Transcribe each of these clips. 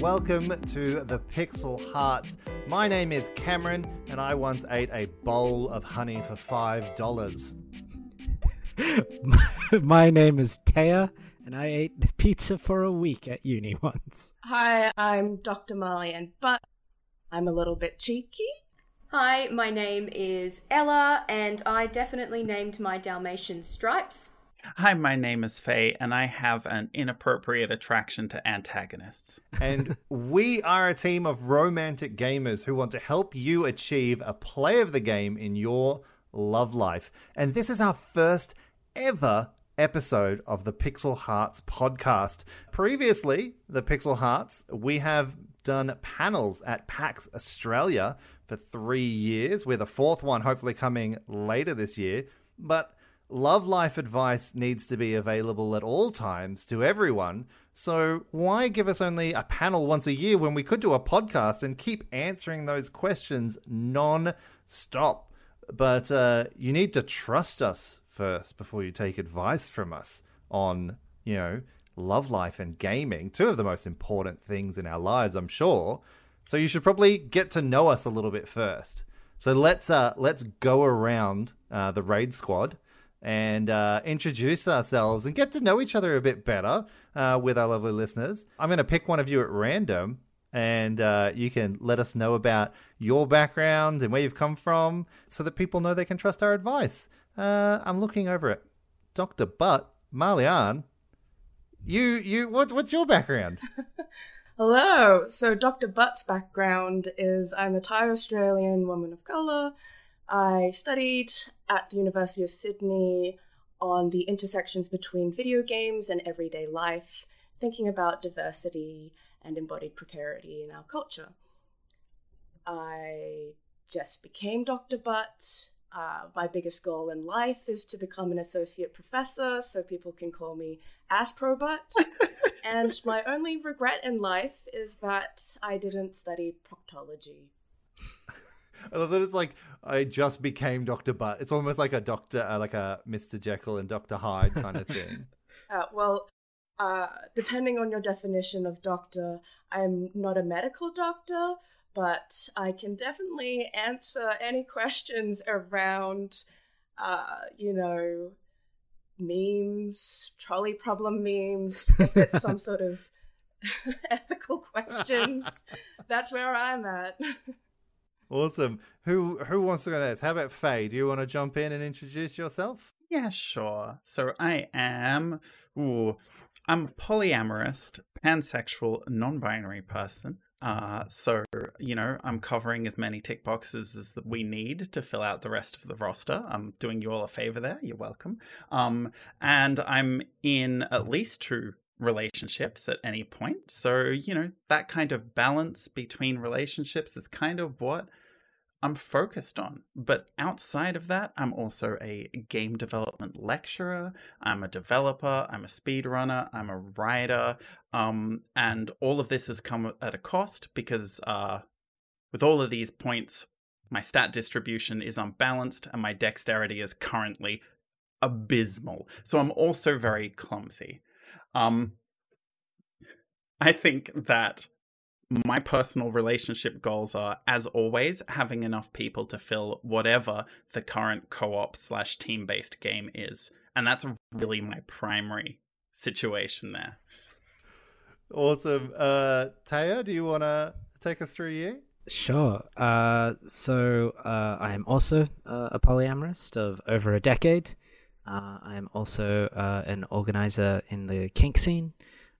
Welcome to the Pixel Hearts. My name is Cameron, and I once ate a bowl of honey for $5. My name is Taya, and I ate pizza for a week at uni once. Hi, I'm Dr. Marlian, but I'm a little bit cheeky. Hi, my name is Ella, and I definitely named my Dalmatian Stripes. Hi, my name is Faye, and I have an inappropriate attraction to antagonists. and we are a team of romantic gamers who want to help you achieve a play of the game in your love life. And this is our first ever episode of the Pixel Hearts podcast. Previously, the Pixel Hearts, we have done panels at PAX Australia for three years, with a fourth one hopefully coming later this year. But love life advice needs to be available at all times to everyone. So why give us only a panel once a year when we could do a podcast and keep answering those questions non stop? But uh, you need to trust us first before you take advice from us on, you know, love life and gaming, two of the most important things in our lives, I'm sure. So you should probably get to know us a little bit first. So let's uh, let's go around uh, the raid squad and uh, introduce ourselves and get to know each other a bit better uh, with our lovely listeners. I'm going to pick one of you at random, and uh, you can let us know about your background and where you've come from, so that people know they can trust our advice. Uh, I'm looking over at Doctor Butt Marlian. You, you, what, what's your background? Hello. So Dr. Butt's background is I'm a Thai Australian woman of color. I studied at the University of Sydney on the intersections between video games and everyday life, thinking about diversity and embodied precarity in our culture. I just became Dr. Butt. Uh, my biggest goal in life is to become an associate professor so people can call me Asprobutt. and my only regret in life is that I didn't study proctology. I love that it's like I just became Doctor Butt. It's almost like a Doctor, uh, like a Mister Jekyll and Doctor Hyde kind of thing. Uh, well, uh, depending on your definition of doctor, I'm not a medical doctor, but I can definitely answer any questions around, uh, you know, memes, trolley problem memes, if it's some sort of ethical questions. That's where I'm at. Awesome. Who who wants to go next? How about Faye? Do you want to jump in and introduce yourself? Yeah, sure. So I am, ooh, I'm a polyamorous, pansexual, non-binary person. Uh, so you know, I'm covering as many tick boxes as that we need to fill out the rest of the roster. I'm doing you all a favor there. You're welcome. Um, and I'm in at least two relationships at any point. So, you know, that kind of balance between relationships is kind of what I'm focused on. But outside of that, I'm also a game development lecturer, I'm a developer, I'm a speedrunner, I'm a writer, um, and all of this has come at a cost because uh, with all of these points, my stat distribution is unbalanced and my dexterity is currently abysmal. So I'm also very clumsy. Um, I think that my personal relationship goals are, as always, having enough people to fill whatever the current co-op slash team-based game is, and that's really my primary situation there. Awesome, uh, Taya. Do you want to take us through you? Sure. Uh, so uh, I am also uh, a polyamorist of over a decade. Uh, I am also uh, an organizer in the kink scene.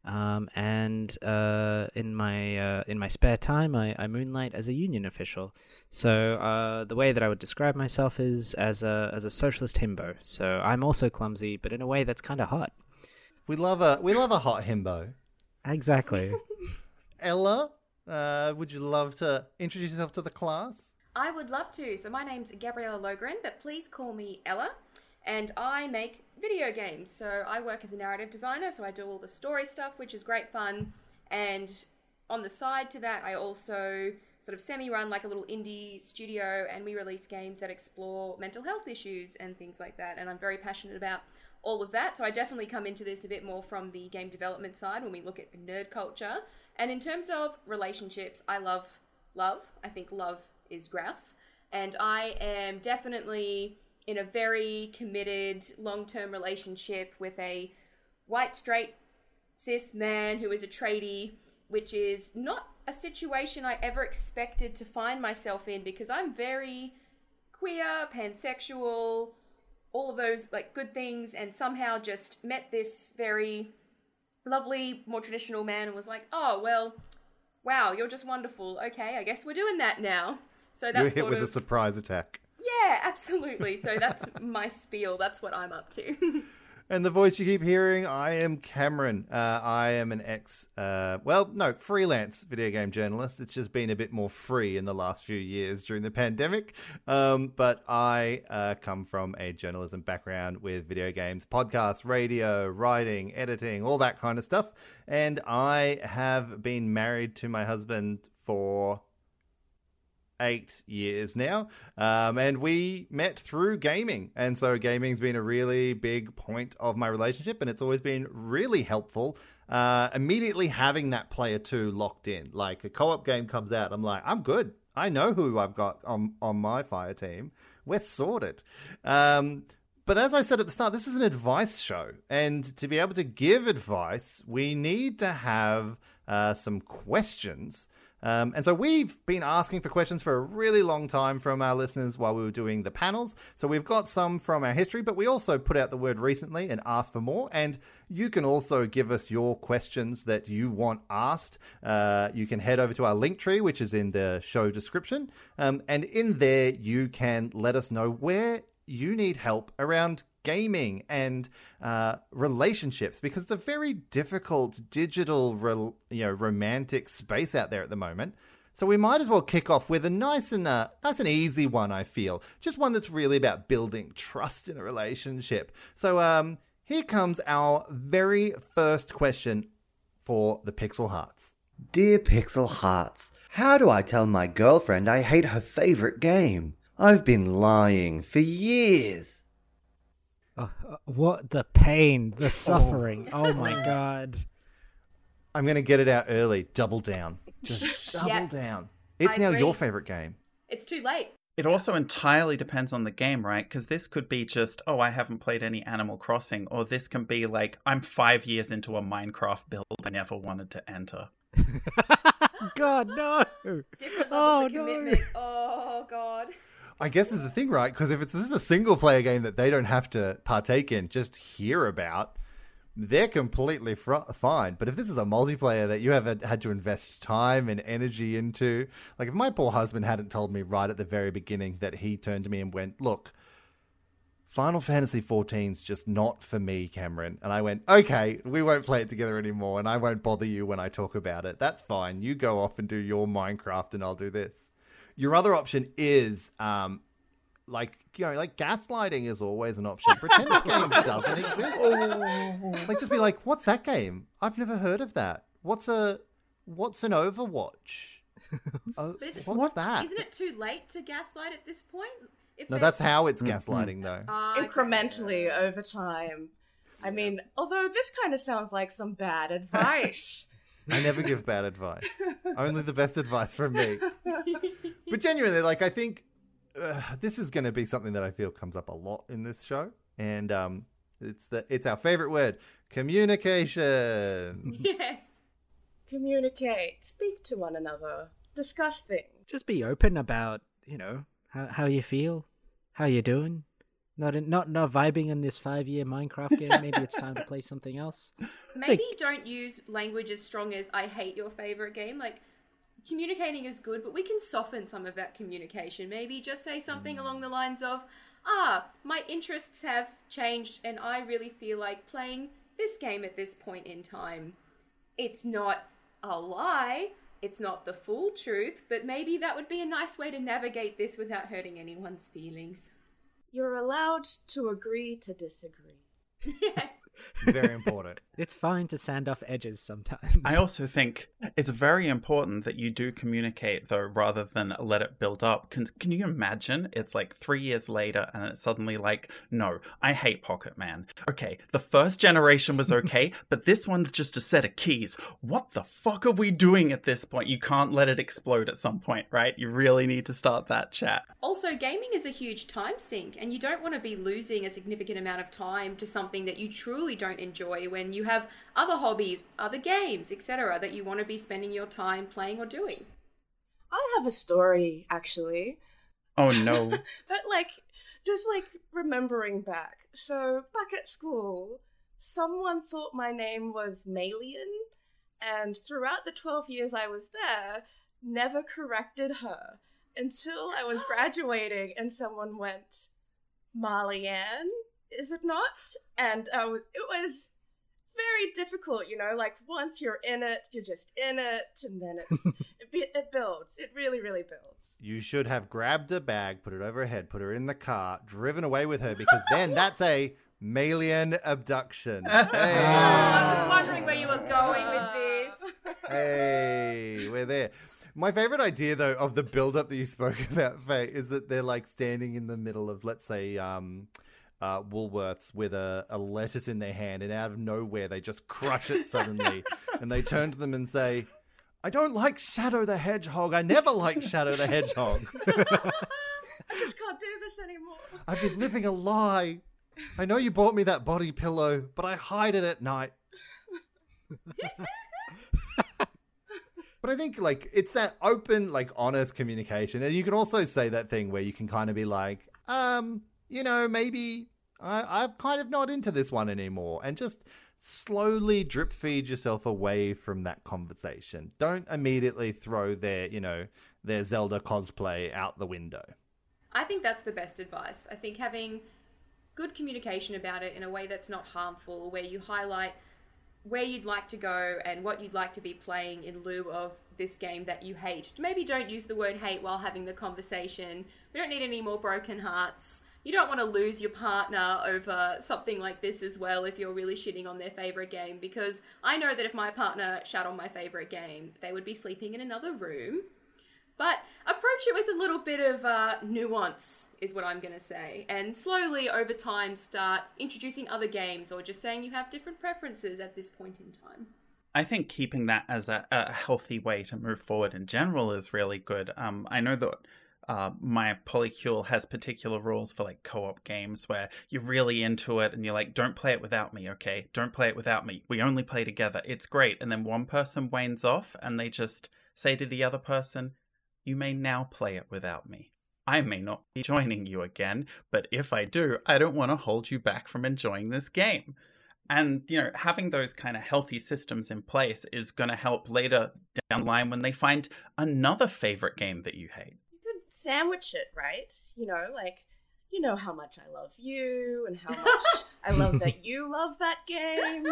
Um, and uh, in my uh, in my spare time, I, I, moonlight as a union official. So uh, the way that I would describe myself is as a as a socialist himbo. So I'm also clumsy, but in a way that's kind of hot. We love a we love a hot himbo. Exactly. Ella, uh, would you love to introduce yourself to the class? I would love to. So my name's Gabriella Logren, but please call me Ella. And I make video games. So I work as a narrative designer, so I do all the story stuff, which is great fun. And on the side to that, I also sort of semi run like a little indie studio and we release games that explore mental health issues and things like that. And I'm very passionate about all of that. So I definitely come into this a bit more from the game development side when we look at nerd culture. And in terms of relationships, I love love. I think love is grouse. And I am definitely in a very committed long term relationship with a white, straight, cis man who is a tradie, which is not a situation I ever expected to find myself in because I'm very queer, pansexual, all of those like good things, and somehow just met this very lovely, more traditional man and was like, oh, well, wow, you're just wonderful. Okay, I guess we're doing that now. So You that's were hit sort with of a surprise attack. Yeah, absolutely. So that's my spiel. That's what I'm up to. And the voice you keep hearing, I am Cameron. Uh, I am an ex, uh, well, no, freelance video game journalist. It's just been a bit more free in the last few years during the pandemic. Um, but I uh, come from a journalism background with video games, podcasts, radio, writing, editing, all that kind of stuff. And I have been married to my husband for eight years now. Um, and we met through gaming. And so gaming's been a really big point of my relationship. And it's always been really helpful. Uh, immediately having that player two locked in. Like a co op game comes out, I'm like, I'm good. I know who I've got on, on my fire team. We're sorted. Um, but as I said at the start, this is an advice show. And to be able to give advice, we need to have uh, some questions. Um, and so we've been asking for questions for a really long time from our listeners while we were doing the panels. So we've got some from our history, but we also put out the word recently and asked for more. And you can also give us your questions that you want asked. Uh, you can head over to our link tree, which is in the show description. Um, and in there, you can let us know where you need help around gaming and uh, relationships because it's a very difficult digital, rel- you know, romantic space out there at the moment. So we might as well kick off with a nice and uh, nice and easy one. I feel just one that's really about building trust in a relationship. So um, here comes our very first question for the Pixel Hearts. Dear Pixel Hearts, how do I tell my girlfriend I hate her favorite game? I've been lying for years. Oh, uh, what the pain, the suffering. Oh, my god. I'm going to get it out early. Double down. Just double Yeah. down. It's I now agree. your favorite game. it's too late. It also entirely depends on the game, right? Because this could be just, oh, I haven't played any Animal Crossing, or this can be like, I'm five years into a Minecraft build I never wanted to enter. God, no. Different levels Oh, of no. Oh god. I guess is the thing, right? Because if it's this is a single player game that they don't have to partake in, just hear about, they're completely fr- fine. But if this is a multiplayer that you have had to invest time and energy into, like if my poor husband hadn't told me right at the very beginning that he turned to me and went, "Look, Final Fantasy XIV's just not for me, Cameron," and I went, "Okay, we won't play it together anymore, and I won't bother you when I talk about it. That's fine. You go off and do your Minecraft, and I'll do this." Your other option is um, like you know, like gaslighting is always an option. Pretend the game doesn't exist. Like just be like, "What's that game? I've never heard of that. What's a what's an Overwatch? Oh, But is- what's that?" Isn't it too late to gaslight at this point? If No, that's how it's gaslighting, though. Okay. incrementally over time. I mean, although this kind of sounds like some bad advice. I never give bad advice. Only the best advice from me. But genuinely, like I think uh, this is going to be something that I feel comes up a lot in this show, and um, it's the it's our favorite word, communication. Yes. Communicate, speak to one another, discuss things. Just be open about, you know, how, how you feel, how you're doing. Not in, not not vibing in this five year Minecraft game. Maybe it's time to play something else. Maybe don't use language as strong as I hate your favorite game. Like communicating is good, but we can soften some of that communication. Maybe just say something along the lines of, "Ah, my interests have changed and I really feel like playing this game at this point in time." it's not a lie, it's not the full truth, but maybe that would be a nice way to navigate this without hurting anyone's feelings. You're allowed to agree to disagree. yes. Very important. It's fine to sand off edges sometimes. I also think it's very important that you do communicate, though, rather than let it build up. Can, can you imagine? It's like three years later, and it's suddenly like, no, I hate Pocket Man. Okay, the first generation was okay, but this one's just a set of keys. What the fuck are we doing at this point? You can't let it explode at some point, right? You really need to start that chat. Also, gaming is a huge time sink, and you don't want to be losing a significant amount of time to something that you truly don't enjoy when you have other hobbies, other games, etc., that you want to be spending your time playing or doing. I have a story, actually. Oh no. But, like, just like remembering back. So, back at school, someone thought my name was Malian, and throughout the 12 years I was there, never corrected her until I was graduating and someone went, Marlianne, is it not? And uh, it was very difficult, you know, like once you're in it, you're just in it, and then it's, it, be- it builds. It really, really builds. You should have grabbed a bag, put it over her head, put her in the car, driven away with her, because then that's a Malian abduction. Oh, I was Hey. wondering where you were going with this. hey, we're there. My favorite idea, though, of the build-up that you spoke about, Faye, is that they're like standing in the middle of, let's say, um, uh, Woolworths with a, a lettuce in their hand, and out of nowhere they just crush it suddenly, and they turn to them and say, "I don't like Shadow the Hedgehog. I never liked Shadow the Hedgehog. I just can't do this anymore. I've been living a lie. I know you bought me that body pillow, but I hide it at night." But I think like it's that open, like honest communication, and you can also say that thing where you can kind of be like, um, you know, maybe I, I'm kind of not into this one anymore, and just slowly drip feed yourself away from that conversation. Don't immediately throw their, you know, their Zelda cosplay out the window. I think that's the best advice. I think having good communication about it in a way that's not harmful, where you highlight where you'd like to go and what you'd like to be playing in lieu of this game that you hate. Maybe don't use the word hate while having the conversation. We don't need any more broken hearts. You don't want to lose your partner over something like this as well if you're really shitting on their favorite game because I know that if my partner shat on my favorite game, they would be sleeping in another room. But approach it with a little bit of uh, nuance, is what I'm going to say. And slowly, over time, start introducing other games or just saying you have different preferences at this point in time. I think keeping that as a, a healthy way to move forward in general is really good. Um, I know that uh, my polycule has particular rules for like co-op games where you're really into it and you're like, don't play it without me, okay? Don't play it without me. We only play together. It's great. And then one person wanes off and they just say to the other person, you may now play it without me. I may not be joining you again, but if I do, I don't want to hold you back from enjoying this game. And, you know, having those kind of healthy systems in place is going to help later down the line when they find another favorite game that you hate. You could sandwich it, right? You know, like, you know how much I love you and how much I love that you love that game,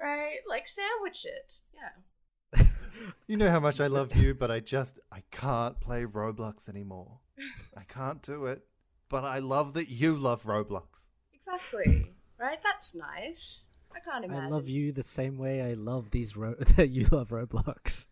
right? Like, sandwich it. Yeah. You know how much I love you, but I just I can't play Roblox anymore. I can't do it. But I love that you love Roblox. Exactly. Right? That's nice. I can't imagine. I love you the same way I love these ro- that you love Roblox.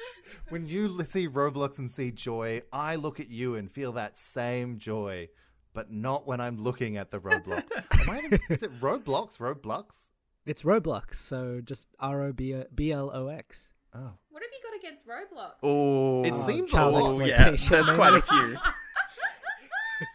When you see Roblox and see joy, I look at you and feel that same joy, but not when I'm looking at the Roblox. Am I the- is it Roblox? Roblox? It's Roblox, so just R O B B L O X. Oh. What have you got against Roblox? Oh, It seems a child lot. Oh, yeah, exploitation, there's maybe. quite a few.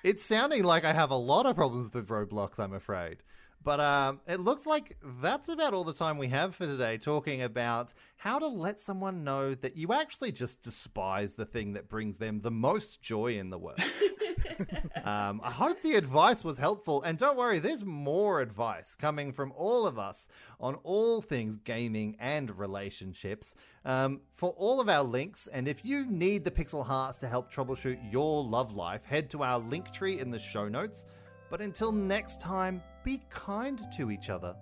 It's sounding like I have a lot of problems with Roblox, I'm afraid. But um, it looks like that's about all the time we have for today, talking about how to let someone know that you actually just despise the thing that brings them the most joy in the world. um, I hope the advice was helpful. And don't worry, there's more advice coming from all of us on all things gaming and relationships. Um, for all of our links, and if you need the Pixel Hearts to help troubleshoot your love life, head to our link tree in the show notes. But until next time, be kind to each other.